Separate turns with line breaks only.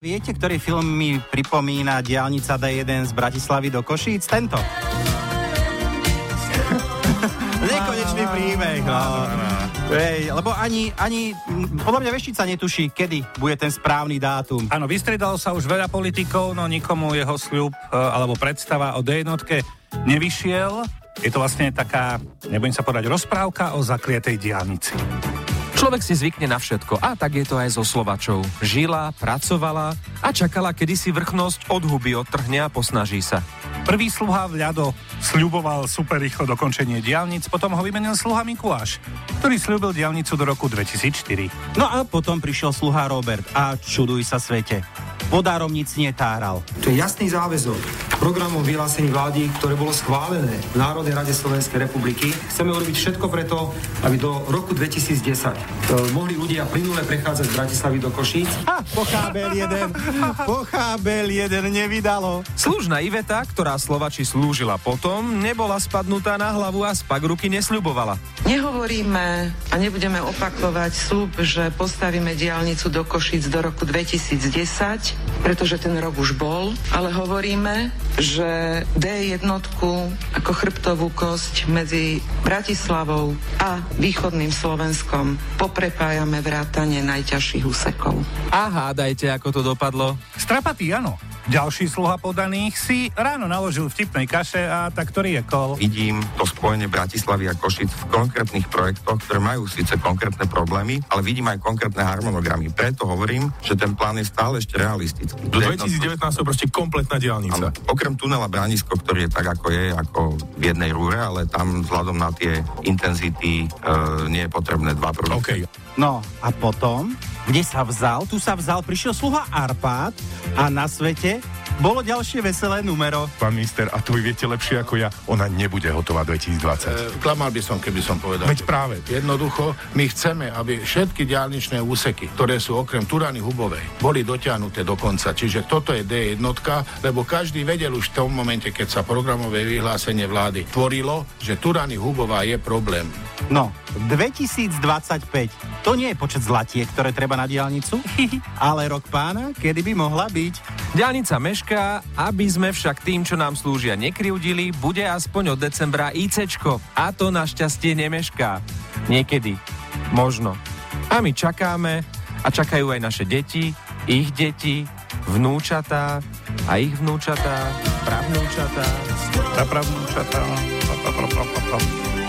Viete, ktorý film mi pripomína diálnica D1 z Bratislavy do Košíc? Tento. Nekonečný príbeh, no. Lebo ani, ani, podľa mňa Veštica netuší, kedy bude ten správny dátum.
Áno, vystredalo sa už veľa politikov, no nikomu jeho sľub e, alebo predstava o D1 nevyšiel. Je to vlastne taká, nebudem sa povedať, rozprávka o zaklietej diálnici.
Človek si zvykne na všetko a tak je to aj so Slovačou. Žila, pracovala a čakala, kedy si vrchnosť od huby odtrhne a posnaží sa.
Prvý sluha Vľado sľuboval super rýchlo dokončenie diálnic, potom ho vymenil sluha Mikuláš, ktorý sľúbil diálnicu do roku 2004.
No a potom prišiel sluha Robert a čuduj sa svete. Vodárom nic netáral.
To je jasný záväzok programom vyhlásení vlády, ktoré bolo schválené v Národnej rade Slovenskej republiky. Chceme urobiť všetko preto, aby do roku 2010 e, mohli ľudia plynule prechádzať z Bratislavy do Košíc.
Ha, pochábel jeden, pochábel jeden nevydalo.
Služná Iveta, ktorá Slovači slúžila potom, nebola spadnutá na hlavu a spak ruky nesľubovala.
Nehovoríme a nebudeme opakovať slub, že postavíme diálnicu do Košíc do roku 2010, pretože ten rok už bol, ale hovoríme, že D1 ako chrbtovú kosť medzi Bratislavou a východným Slovenskom poprepájame vrátane najťažších úsekov.
A hádajte, ako to dopadlo.
Strapatý, áno. Ďalší sluha podaných si ráno naložil vtipnej kaše a tak to riekol.
Vidím to spojenie Bratislavy a Košic v konkrétnych projektoch, ktoré majú síce konkrétne problémy, ale vidím aj konkrétne harmonogramy. Preto hovorím, že ten plán je stále ešte realistický.
Do 2019 je proste kompletná diálnica.
Áno, okrem tunela Branisko, ktorý je tak, ako je, ako v jednej rúre, ale tam vzhľadom na tie intenzity e, nie je potrebné dva
Okay.
produkty.
No a potom, kde sa vzal? Tu sa vzal, prišiel sluha Arpád a na svete bolo ďalšie veselé numero.
Pán minister, a to vy viete lepšie ako ja, ona nebude hotová 2020.
E, klamal by som, keby som povedal.
Veď práve.
Jednoducho, my chceme, aby všetky diálničné úseky, ktoré sú okrem Turany Hubovej, boli dotiahnuté do konca. Čiže toto je D1, lebo každý vedel už v tom momente, keď sa programové vyhlásenie vlády tvorilo, že Turany Hubová je problém.
No, 2025. To nie je počet zlatiek, ktoré treba na diálnicu, ale rok pána, kedy by mohla byť.
Diálnica mešká, aby sme však tým, čo nám slúžia, nekryudili, bude aspoň od decembra ICčko. A to našťastie nemešká. Niekedy. Možno. A my čakáme a čakajú aj naše deti, ich deti, vnúčatá a ich vnúčatá, pravnúčatá.
Tá pravnúčatá. Pa, pa, pa, pa, pa, pa.